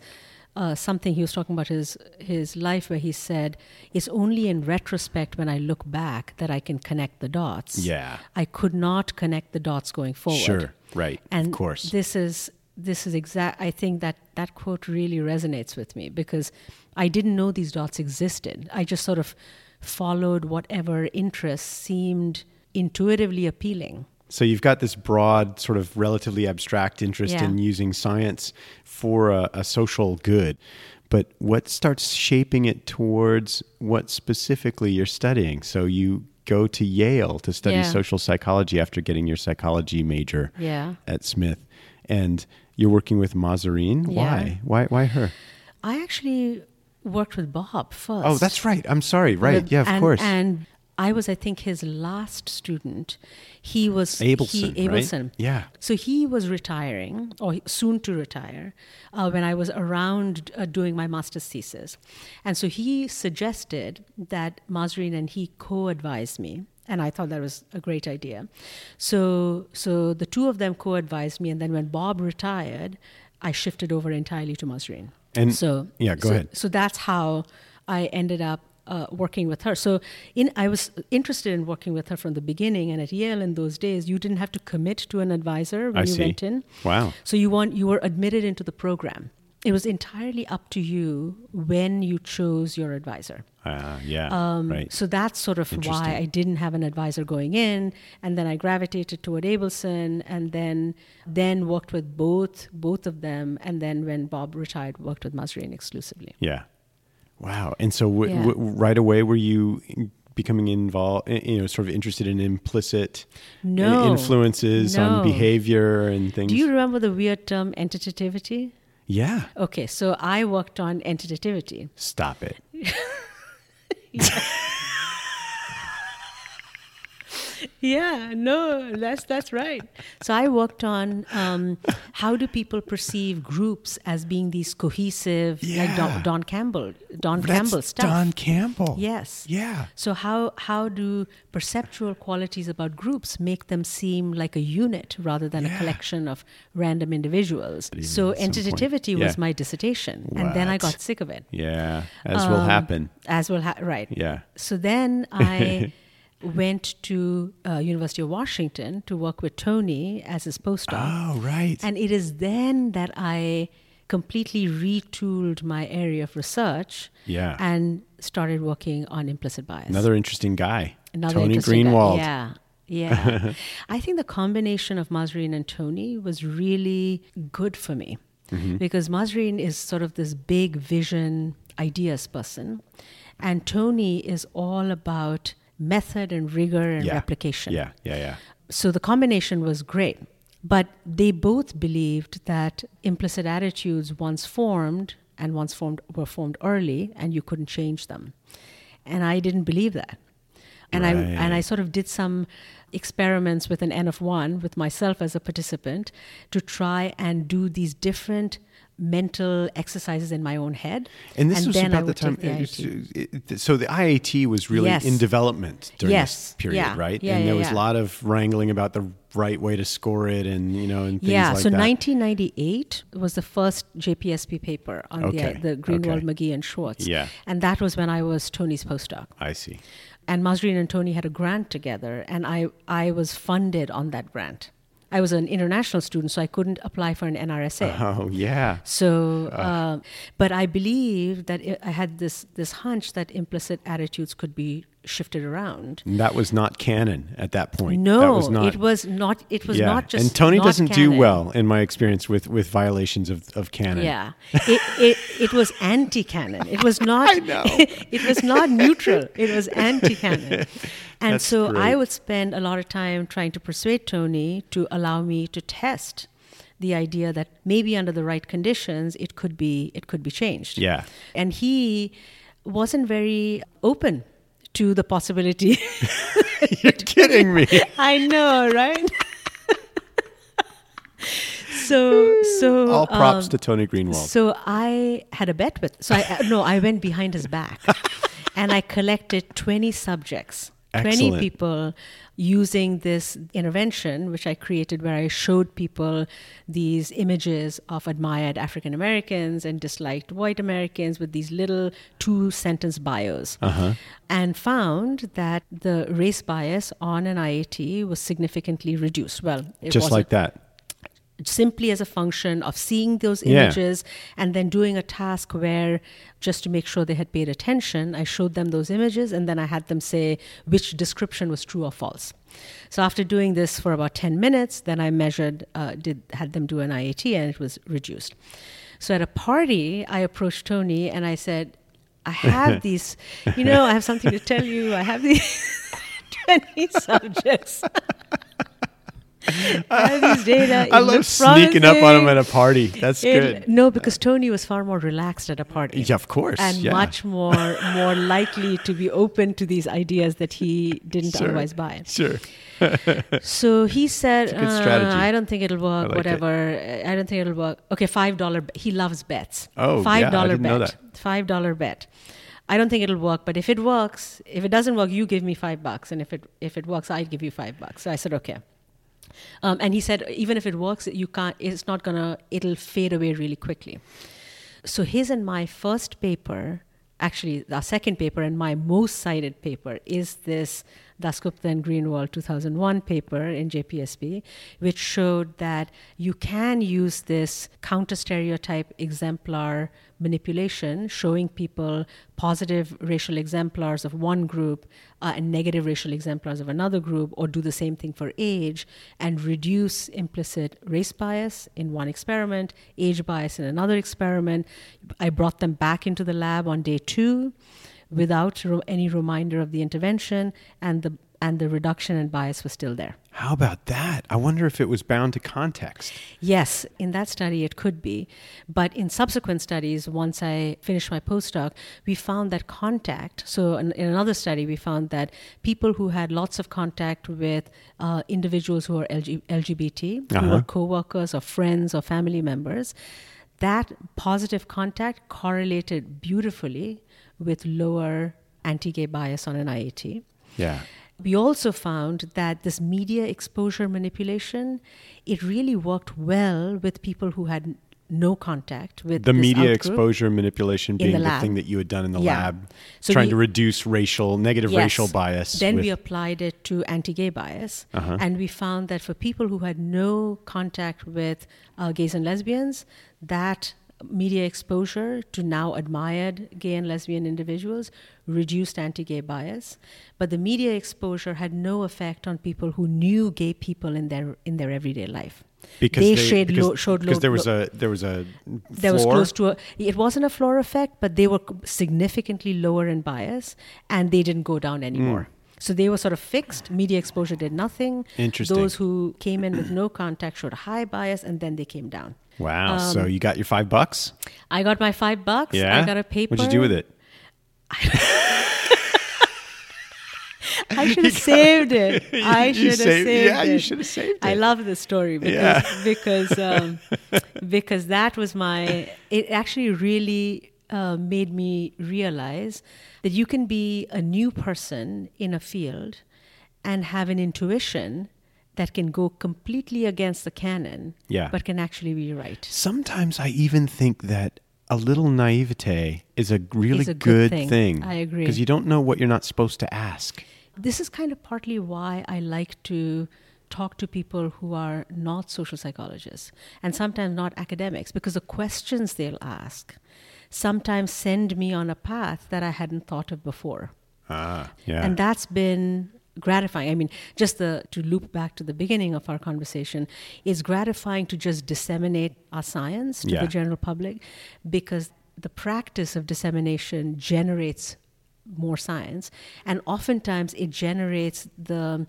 B: uh, something. He was talking about his his life, where he said, "It's only in retrospect when I look back that I can connect the dots."
A: Yeah.
B: I could not connect the dots going forward.
A: Sure. Right.
B: And
A: of course.
B: this is this is exact. I think that that quote really resonates with me because I didn't know these dots existed. I just sort of followed whatever interests seemed intuitively appealing.
A: So you've got this broad, sort of relatively abstract interest
B: Yeah.
A: in using science for a, a social good. But what starts shaping it towards what specifically you're studying? So you go to Yale to study
B: Yeah.
A: social psychology after getting your psychology major
B: Yeah.
A: at Smith. And you're working with Mahzarin.
B: Yeah.
A: Why? Why why her?
B: I actually worked with Bob oh, first.
A: Oh, that's right. I'm sorry. Right.
B: With-
A: Yeah, of
B: and,
A: course.
B: And I was, I think, his last student. He was
A: Abelson,
B: He,
A: right? Yeah.
B: So he was retiring, or soon to retire, uh, when I was around uh, doing my master's thesis, and so he suggested that Mahzarin and he co advised me. And I thought that was a great idea. So, so the two of them co-advised me, and then when Bob retired, I shifted over entirely to Mahzarin.
A: And-
B: so,
A: yeah, go
B: so-
A: ahead.
B: so that's how I ended up uh, working with her. So in I was interested in working with her from the beginning, and at Yale in those days, you didn't have to commit to an advisor when
A: I
B: you
A: see.
B: went in.
A: Wow.
B: So you want you were admitted into the program. It was entirely up to you when you chose your advisor.
A: Ah, yeah.
B: Um,
A: right.
B: So that's sort of why I didn't have an advisor going in, and then I gravitated toward Abelson, and then then worked with both both of them, and then when Bob retired, worked with Mahzarin exclusively.
A: Yeah. Wow. And so, w-
B: Yeah.
A: w- right away, were you becoming involved? You know, sort of interested in implicit
B: No.
A: influences on behavior and things.
B: Do you remember the weird term entitativity?
A: yeah.
B: Okay, so I worked on entitativity.
A: Stop it.
B: yeah, no, that's that's right. So I worked on um, how do people perceive groups as being these cohesive, like
A: Yeah.
B: Don, Don Campbell, Don
A: That's
B: Campbell stuff.
A: Don Campbell.
B: Yes.
A: Yeah.
B: So how how do perceptual qualities about groups make them seem like a unit rather than a collection of random individuals? So
A: at some point.
B: entitativity was my dissertation, and then I got sick of it.
A: Yeah. As will
B: Um,
A: happen.
B: As will ha- right.
A: Yeah.
B: So then I went to uh, University of Washington to work with Tony as his postdoc.
A: Oh, right.
B: And it is then that I completely retooled my area of research
A: Yeah.
B: and started working on implicit bias.
A: Another interesting guy.
B: Another
A: Tony
B: interesting guy.
A: Greenwald.
B: Yeah. Yeah. I think the combination of Mahzarin and Tony was really good for me
A: Mm-hmm.
B: because Mahzarin is sort of this big vision, ideas person, and Tony is all about method and rigor and
A: Yeah.
B: replication.
A: Yeah. Yeah. Yeah.
B: So the combination was great. But they both believed that implicit attitudes once formed and once formed were formed early and you couldn't change them. And I didn't believe that. And I and I sort of did some experiments with an N of one with myself as a participant to try and do these different mental exercises in my own head.
A: And this was
B: then I
A: about the time.
B: the
A: so the IAT was really
B: Yes.
A: in development during
B: Yes.
A: this period,
B: Yeah.
A: right?
B: Yeah,
A: and there
B: yeah,
A: was
B: yeah.
A: a lot of wrangling about the right way to score it, and you know, and things
B: yeah,
A: like
B: so
A: that.
B: 1998 was the first JPSP paper on
A: Okay,
B: the, the Greenwald,
A: okay.
B: McGhee, and Schwartz.
A: Yeah.
B: And that was when I was Tony's postdoc.
A: I see.
B: And Mahzarin and Tony had a grant together, and I, I was funded on that grant. I was an international student, so I couldn't apply for an NRSA.
A: Oh yeah.
B: So, uh, but I believe that i I had this this hunch that implicit attitudes could be shifted around.
A: And that was not canon at that point.
B: No,
A: that was not,
B: it was not. It was
A: yeah.
B: not just.
A: and Tony doesn't do well, in my experience, with with violations of of canon.
B: Yeah, it, it, it was anti-canon. It was not.
A: I know.
B: it was not neutral. It was anti-canon, and
A: That's
B: so I would spend a lot of time trying to persuade Tony to allow me to test the idea that maybe under the right conditions it could be it could be changed.
A: Yeah.
B: and he wasn't very open to the possibility.
A: You're kidding me.
B: I know, right? so so
A: All props
B: um,
A: to Tony Greenwald.
B: so I had a bet with. So I no, I went behind his back, and I collected twenty subjects, twenty people, using this intervention, which I created, where I showed people these images of admired African Americans and disliked white Americans with these little two sentence bios,
A: Uh-huh.
B: and found that the race bias on an IAT was significantly reduced. Well, it
A: Just like that.
B: Simply as a function of seeing those
A: Yeah.
B: images and then doing a task where just to make sure they had paid attention i showed them those images and then i had them say which description was true or false. So after doing this for about 10 minutes then i measured uh, did had them do an iat and it was reduced. So at a party i approached tony and i said i have these you know i have something to tell you. I have these 20 subjects. I have these data.
A: I
B: It
A: love sneaking up on him at a party. That's
B: It-
A: good.
B: No, because Tony was far more relaxed at a party.
A: Yeah, of course.
B: And
A: yeah.
B: much more more likely to be open to these ideas that he didn't
A: Sure.
B: otherwise buy.
A: Sure.
B: So he said,
A: It's a good
B: "Uh. I don't think it'll work,
A: I like it.
B: whatever. I don't think it'll work. Okay, $5. He loves bets.
A: Oh, yeah, I
B: $5
A: didn't know
B: bet. $5 bet. I don't think it'll work, but if it works, if it doesn't work, you give me five bucks. And if it, if it works, I'd give you five bucks. So I said, okay. Um, and he said, even if it works, you can't, it's not gonna, it'll fade away really quickly. So his and my first paper, actually our second paper and my most cited paper is this Dasgupta and Greenwald 2001 paper in JPSP, which showed that you can use this counter stereotype exemplar manipulation, showing people positive racial exemplars of one group uh, and negative racial exemplars of another group, or do the same thing for age and reduce implicit race bias in one experiment, age bias in another experiment. I brought them back into the lab on day two without any reminder of the intervention and the and the reduction in bias was still there.
C: How about that? I wonder if it was bound to context.
B: Yes, in that study it could be. But in subsequent studies, once I finished my postdoc, we found that contact. So, in, in another study, we found that people who had lots of contact with uh, individuals who are LG, LGBT, who
C: Uh-huh.
B: were co workers or friends or family members, that positive contact correlated beautifully with lower anti gay bias on an IAT.
C: Yeah.
B: We also found that this media exposure manipulation, it really worked well with people who had no contact with
C: The media exposure manipulation being
B: the
C: the, thing that you had done in the
B: Yeah.
C: lab,
B: So
C: trying
B: we-
C: to reduce racial, negative
B: Yes.
C: racial bias.
B: Then we applied it to anti-gay bias,
C: Uh-huh.
B: and we found that for people who had no contact with uh, gays and lesbians, that media exposure to now admired gay and lesbian individuals reduced anti-gay bias, but the media exposure had no effect on people who knew gay people in their in their everyday life.
C: because
B: they,
C: they,
B: showed
C: because,
B: low, showed
C: because
B: low,
C: there was
B: low-
C: a there was a
B: there was close to a it wasn't a floor effect but they were significantly lower in bias and they didn't go down anymore. Hmm. So they were sort of fixed. Media exposure did nothing.
C: Interesting.
B: those who came in with no contact showed high bias and then they came down
C: Wow. so
B: Um,
C: you got your five bucks?
B: i got my five bucks
C: Yeah.
B: i got a paper
C: What'd you do with it?
B: i should have saved it i should have
C: saved-
B: saved
C: yeah,
B: it
C: you should have saved
B: I love this story because
C: Yeah.
B: because um, because that was my. It actually really uh, made me realize that you can be a new person in a field and have an intuition that can go completely against the canon,
C: Yeah.
B: but can actually be right.
C: Sometimes I even think that a little naivete is a really
B: Is a good
C: good,
B: thing. I agree.
C: Because you don't know what you're not supposed to ask.
B: This is kind of partly why I like to talk to people who are not social psychologists and sometimes not academics because the questions they'll ask sometimes send me on a path that I hadn't thought of before.
C: Ah, yeah.
B: And that's been gratifying. I mean, just the to loop back to the beginning of our conversation, it's gratifying to just disseminate our science to
C: Yeah.
B: the general public because the practice of dissemination generates more science and oftentimes it generates the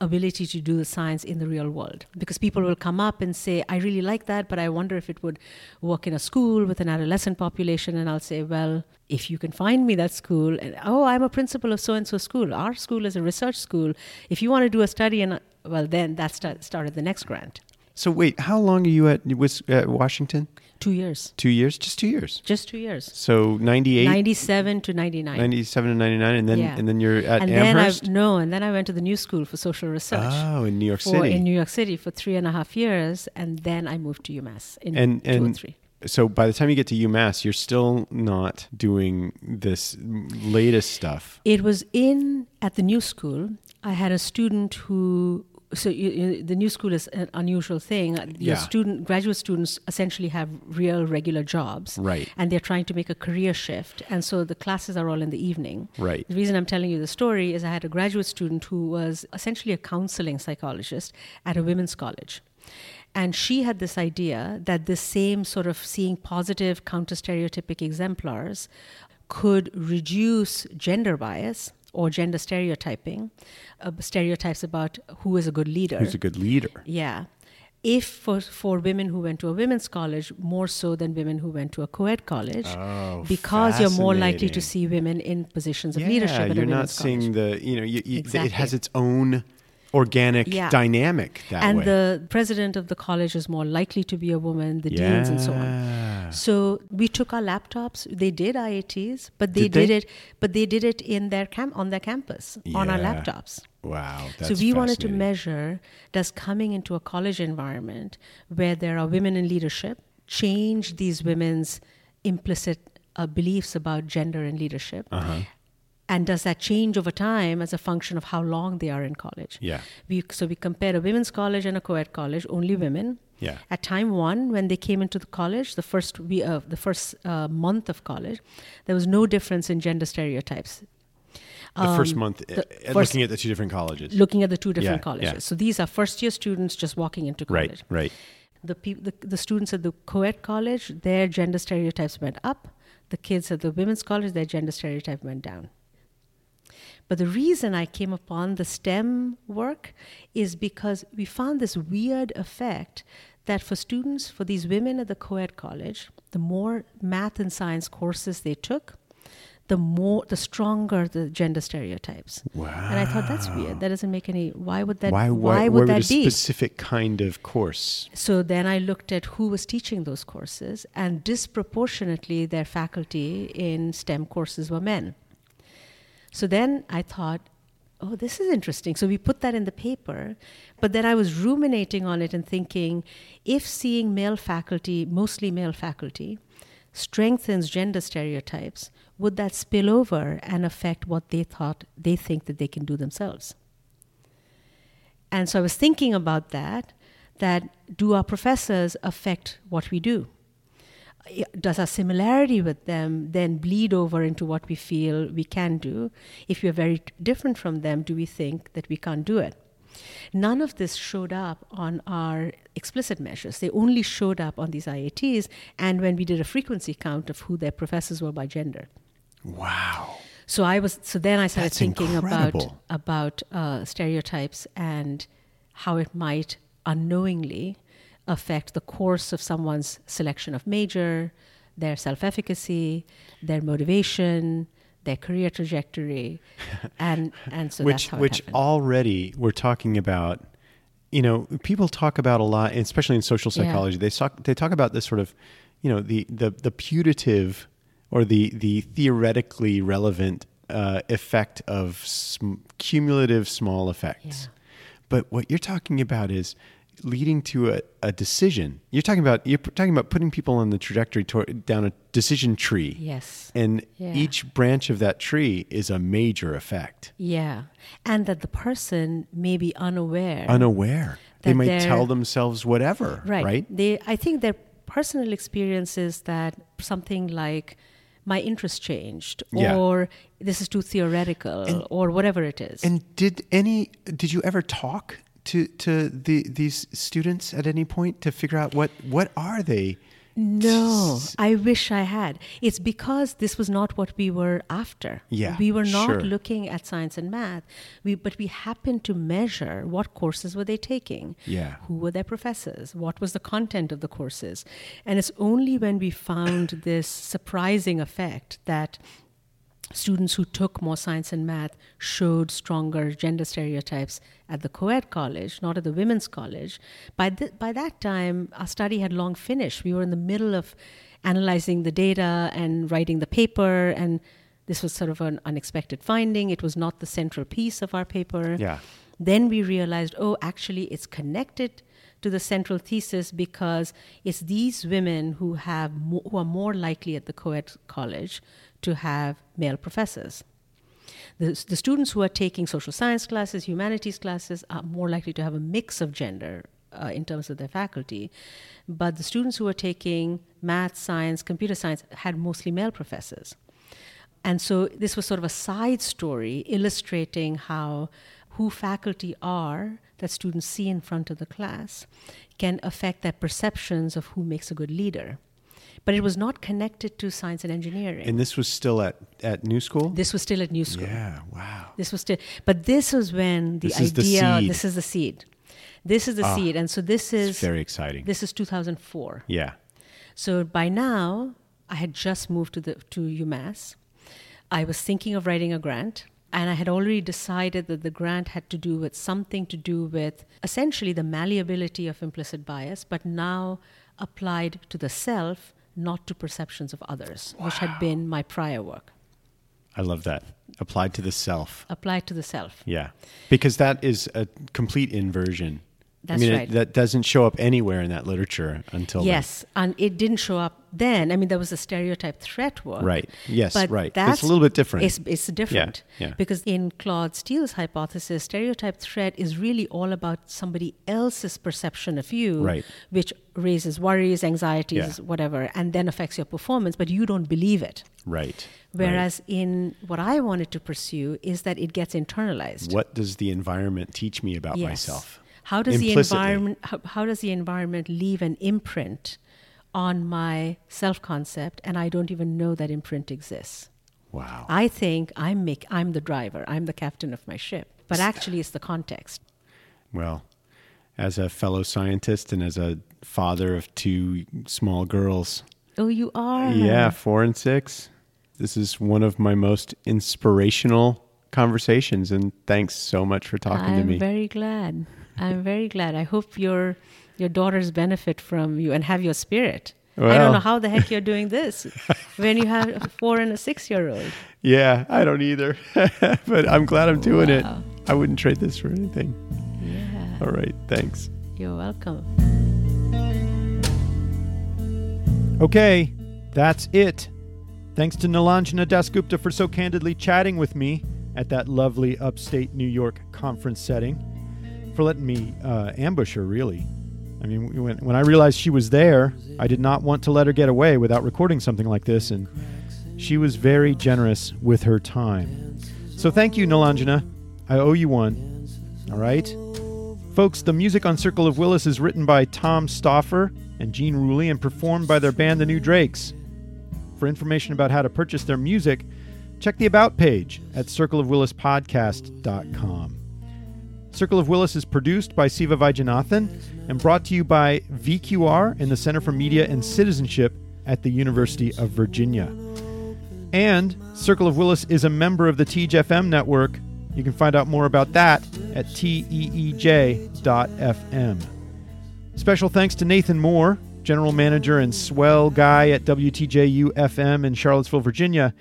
B: ability to do the science in the real world. Because people will come up and say i really like that but i wonder if it would work in a school with an adolescent population. And i'll say well if you can find me that school and oh i'm a principal of so and so school. Our school is a research school. If you want to do a study and well then that start, started the next grant
C: so wait, how long are you at at Washington?
B: two years
C: Two years? Just two years.
B: just two years
C: So 98,
B: 97 to 99
C: 97 to 99, and then
B: Yeah.
C: and then you're at
B: and then I
C: Amherst?
B: no, and then I went to the New School for Social Research
C: oh, in New York
B: for,
C: City.
B: in New York City for three and a half years, and then I moved to UMass in
C: and
B: two or
C: and
B: three.
C: so by the time you get to UMass, you're still not doing this latest stuff.
B: It was in at the New School. I had a student who. So you, you, the new school is an unusual thing. Your
C: Yeah.
B: student, graduate students, essentially have real, regular jobs,
C: Right.
B: And they're trying to make a career shift, and so the classes are all in the evening.
C: Right.
B: The reason I'm telling you the story is I had a graduate student who was essentially a counseling psychologist at a women's college. And she had this idea that this same sort of seeing positive counter stereotypic exemplars could reduce gender bias or gender stereotyping, uh, stereotypes about who is a good leader.
C: Who's a good leader?
B: Yeah. If for, for women who went to a women's college, more so than women who went to a co ed college,
C: Oh,
B: because you're more likely to see women in positions of
C: yeah,
B: leadership
C: you're
B: a
C: not
B: women's
C: seeing
B: college.
C: the you know you, you, it has its own organic
B: Yeah.
C: dynamic that
B: and
C: way.
B: the president of the college is more likely to be a woman, the deans and so on.
C: Yeah.
B: So we took our laptops. They did IATs, but they
C: Did
B: did,
C: they?
B: it. But they did it in their camp on their campus on our laptops.
C: Wow,
B: so we wanted to measure does coming into a college environment where there are women in leadership change these women's implicit uh, beliefs about gender and leadership,
C: Uh-huh.
B: and does that change over time as a function of how long they are in college?
C: Yeah.
B: We, so we compared a women's college and a co-ed college, only women.
C: Yeah.
B: At time one, when they came into the college, the first we, uh, the first uh, month of college, there was no difference in gender stereotypes.
C: The first
B: Um,
C: month,
B: the
C: uh,
B: first-
C: looking at the two different colleges.
B: Looking at the two different
C: Yeah,
B: colleges,
C: yeah.
B: so these are first-year students just walking into college.
C: right, right.
B: The, peop- the the students at the co-ed college, their gender stereotypes went up. The kids at the women's college, their gender stereotype went down. But the reason I came upon the STEM work is because we found this weird effect that for students, for these women at the co ed college, the more math and science courses they took, the more the stronger the gender stereotypes.
C: Wow.
B: And I thought that's weird. That doesn't make any why would that
C: why,
B: why,
C: why,
B: would
C: why
B: that
C: a
B: be?
C: specific kind of course?
B: So then I looked at who was teaching those courses, and disproportionately, their faculty in STEM courses were men. So then I thought, oh, this is interesting. So we put that in the paper, but then I was ruminating on it and thinking if seeing male faculty, mostly male faculty, strengthens gender stereotypes, would that spill over and affect what they thought they think that they can do themselves? And so I was thinking about that that do our professors affect what we do? Does our similarity with them then bleed over into what we feel we can do? If we are very different from them, do we think that we can't do it? None of this showed up on our explicit measures. They only showed up on these IATs and when we did a frequency count of who their professors were by gender.
C: Wow.
B: So I was. So then I started
C: That's
B: thinking
C: incredible.
B: about about uh, stereotypes and how it might unknowingly affect the course of someone's selection of major, their self-efficacy, their motivation, their career trajectory, and and so
C: which
B: that's how
C: which
B: happened.
C: already we're talking about you know people talk about a lot especially in social
B: Yeah.
C: psychology they talk they talk about this sort of you know the the the putative or the the theoretically relevant uh, effect of sm- cumulative small effects
B: Yeah.
C: but what you're talking about is leading to a, a decision you're talking about you're talking about putting people on the trajectory toward, down a decision tree
B: yes.
C: and
B: Yeah.
C: each branch of that tree is a major effect
B: Yeah, and that the person may be unaware.
C: unaware. They might tell themselves whatever, right?
B: right. They, I think their personal experience is that something like my interest changed,
C: Yeah.
B: or this is too theoretical, or whatever it is.
C: And did any did you ever talk to to the these students at any point to figure out what what are they?
B: no, I wish I had. It's because this was not what we were after.
C: Yeah,
B: we were not
C: sure.
B: looking at science and math. We, but we happened to measure what courses were they taking.
C: Yeah.
B: who were their professors, what was the content of the courses. And it's only when we found this surprising effect that students who took more science and math showed stronger gender stereotypes at the co-ed college, not at the women's college. By, th- by that time, our study had long finished. We were in the middle of analyzing the data and writing the paper, and this was sort of an unexpected finding. It was not the central piece of our paper.
C: Yeah.
B: Then we realized, oh, actually, it's connected to the central thesis because it's these women who have mo- who are more likely at the co-ed college to have male professors. The, the students who are taking social science classes, humanities classes, are more likely to have a mix of gender uh, in terms of their faculty. But the students who are taking math, science, computer science had mostly male professors. And so this was sort of a side story illustrating how who faculty are that students see in front of the class can affect their perceptions of who makes a good leader. But it was not connected to science and engineering.
C: And this was still at at New School.
B: this was still at New School.
C: yeah. Wow.
B: This was still, but this was when the
C: This is the
B: idea. This is the seed. This is the
C: Ah,
B: seed, and so this is
C: very exciting.
B: this is 2004.
C: yeah.
B: So by now, I had just moved to the to UMass. I was thinking of writing a grant, and I had already decided that the grant had to do with something to do with essentially the malleability of implicit bias, but now applied to the self, not to perceptions of others, which had been my prior work.
C: I love that. Applied to the self.
B: Applied to the self.
C: Yeah. Because that is a complete inversion.
B: That's
C: I mean,
B: right.
C: it, that doesn't show up anywhere in that literature until then.
B: Yes, and it didn't show up then. I mean, there was a stereotype threat work.
C: Right. Yes,
B: But
C: right. It's
B: That's
C: a little bit different.
B: It's, it's different.
C: yeah.
B: Because in Claude Steele's hypothesis, stereotype threat is really all about somebody else's perception of you,
C: Right.
B: which raises worries, anxieties,
C: Yeah.
B: whatever, and then affects your performance, but you don't believe it.
C: Right.
B: Whereas in what I wanted to pursue is that it gets internalized.
C: What does the environment teach me about
B: Yes.
C: myself?
B: How does the environment how, how does the environment leave an imprint on my self concept and I don't even know that imprint exists?
A: Wow.
B: I think I'm make, I'm the driver. I'm the captain of my ship. But actually, it's the context.
A: Well, as a fellow scientist and as a father of two small girls,
B: Oh, you are.
A: yeah, four and six, this is one of my most inspirational conversations. And thanks so much for talking
B: I'm
A: to me.
B: I'm very glad. I'm very glad. I hope your your daughters benefit from you and have your spirit. I don't know how the heck you're doing this when you have a four and a six year old.
A: yeah, I don't either, but I'm glad I'm doing
B: Wow.
A: it. I wouldn't trade this for anything.
B: Yeah.
A: All right, thanks.
B: You're welcome.
A: Okay, that's it. Thanks to Nilanjana Dasgupta for so candidly chatting with me at that lovely upstate New York conference setting, for letting me uh, ambush her, really. I mean, when, when I realized she was there, I did not want to let her get away without recording something like this, and she was very generous with her time. So thank you, Nilanjana. I owe you one. All right? Folks, the music on Circle of Willis is written by Tom Stauffer and Gene Ruley and performed by their band, The New Drakes. For information about how to purchase their music, check the About page at circleofwillispodcast.com. Circle of Willis is produced by Siva Vaidhyanathan and brought to you by VQR and the Center for Media and Citizenship at the University of Virginia. And Circle of Willis is a member of the Teej FM network. You can find out more about that at teej.fm. Special thanks to Nathan Moore, General Manager and swell guy at WTJU FM in Charlottesville, Virginia,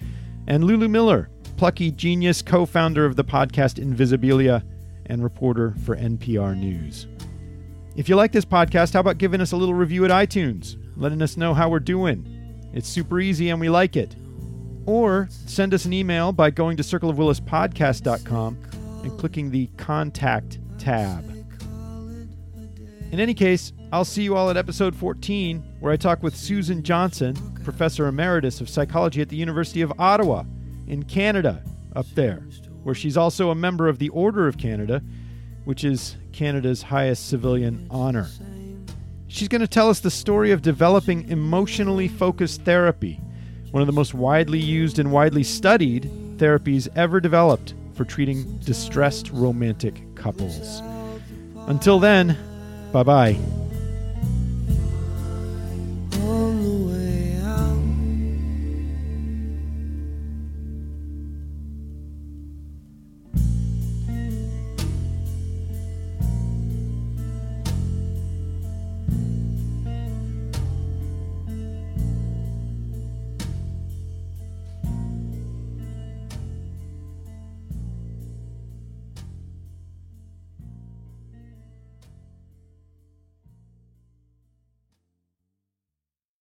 A: and Lulu Miller, plucky genius co founder of the podcast Invisibilia and reporter for NPR News. If you like this podcast, how about giving us a little review at iTunes, letting us know how we're doing? It's super easy and we like it. Or send us an email by going to circleofwillispodcast.com and clicking the Contact tab. In any case, I'll see you all at episode 14, where I talk with Susan Johnson, Professor Emeritus of Psychology at the University of Ottawa in Canada, up there, where she's also a member of the Order of Canada, which is Canada's highest civilian honor. She's going to tell us the story of developing emotionally focused therapy, one of the most widely used and widely studied therapies ever developed for treating distressed romantic couples. Until then, Bye bye.